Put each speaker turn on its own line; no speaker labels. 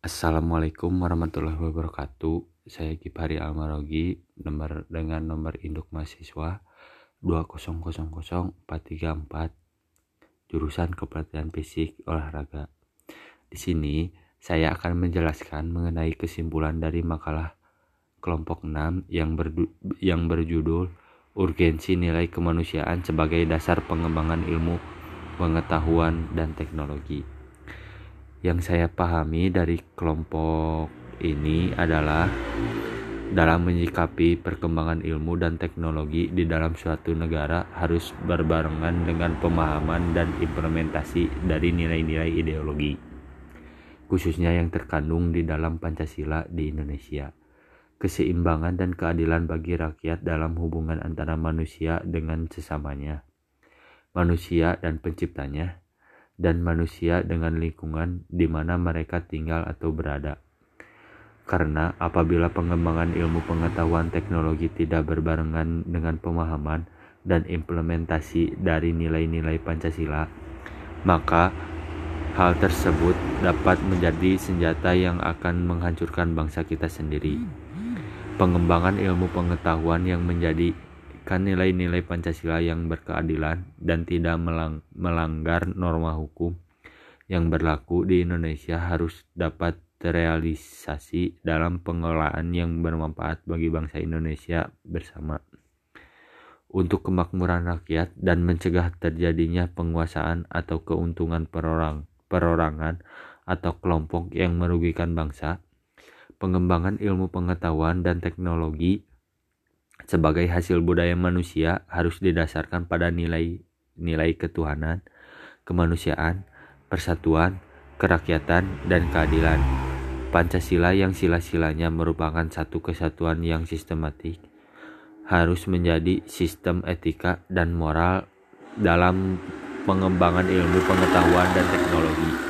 Assalamualaikum warahmatullahi wabarakatuh. Saya Kipari Almarogi, nomor dengan nomor induk mahasiswa 2000434, jurusan Kepelatihan Fisik Olahraga. Di sini saya akan menjelaskan mengenai kesimpulan dari makalah kelompok 6 yang, berdu, yang berjudul Urgensi Nilai Kemanusiaan sebagai Dasar Pengembangan Ilmu, Pengetahuan, dan Teknologi yang saya pahami dari kelompok ini adalah dalam menyikapi perkembangan ilmu dan teknologi di dalam suatu negara harus berbarengan dengan pemahaman dan implementasi dari nilai-nilai ideologi khususnya yang terkandung di dalam Pancasila di Indonesia. Keseimbangan dan keadilan bagi rakyat dalam hubungan antara manusia dengan sesamanya manusia dan penciptanya dan manusia dengan lingkungan di mana mereka tinggal atau berada. Karena apabila pengembangan ilmu pengetahuan teknologi tidak berbarengan dengan pemahaman dan implementasi dari nilai-nilai Pancasila, maka hal tersebut dapat menjadi senjata yang akan menghancurkan bangsa kita sendiri. Pengembangan ilmu pengetahuan yang menjadi kan nilai-nilai Pancasila yang berkeadilan dan tidak melang melanggar norma hukum yang berlaku di Indonesia harus dapat terrealisasi dalam pengelolaan yang bermanfaat bagi bangsa Indonesia bersama. Untuk kemakmuran rakyat dan mencegah terjadinya penguasaan atau keuntungan perorang, perorangan atau kelompok yang merugikan bangsa, pengembangan ilmu pengetahuan dan teknologi sebagai hasil budaya manusia harus didasarkan pada nilai-nilai ketuhanan, kemanusiaan, persatuan, kerakyatan, dan keadilan. Pancasila yang sila-silanya merupakan satu kesatuan yang sistematik harus menjadi sistem etika dan moral dalam pengembangan ilmu pengetahuan dan teknologi.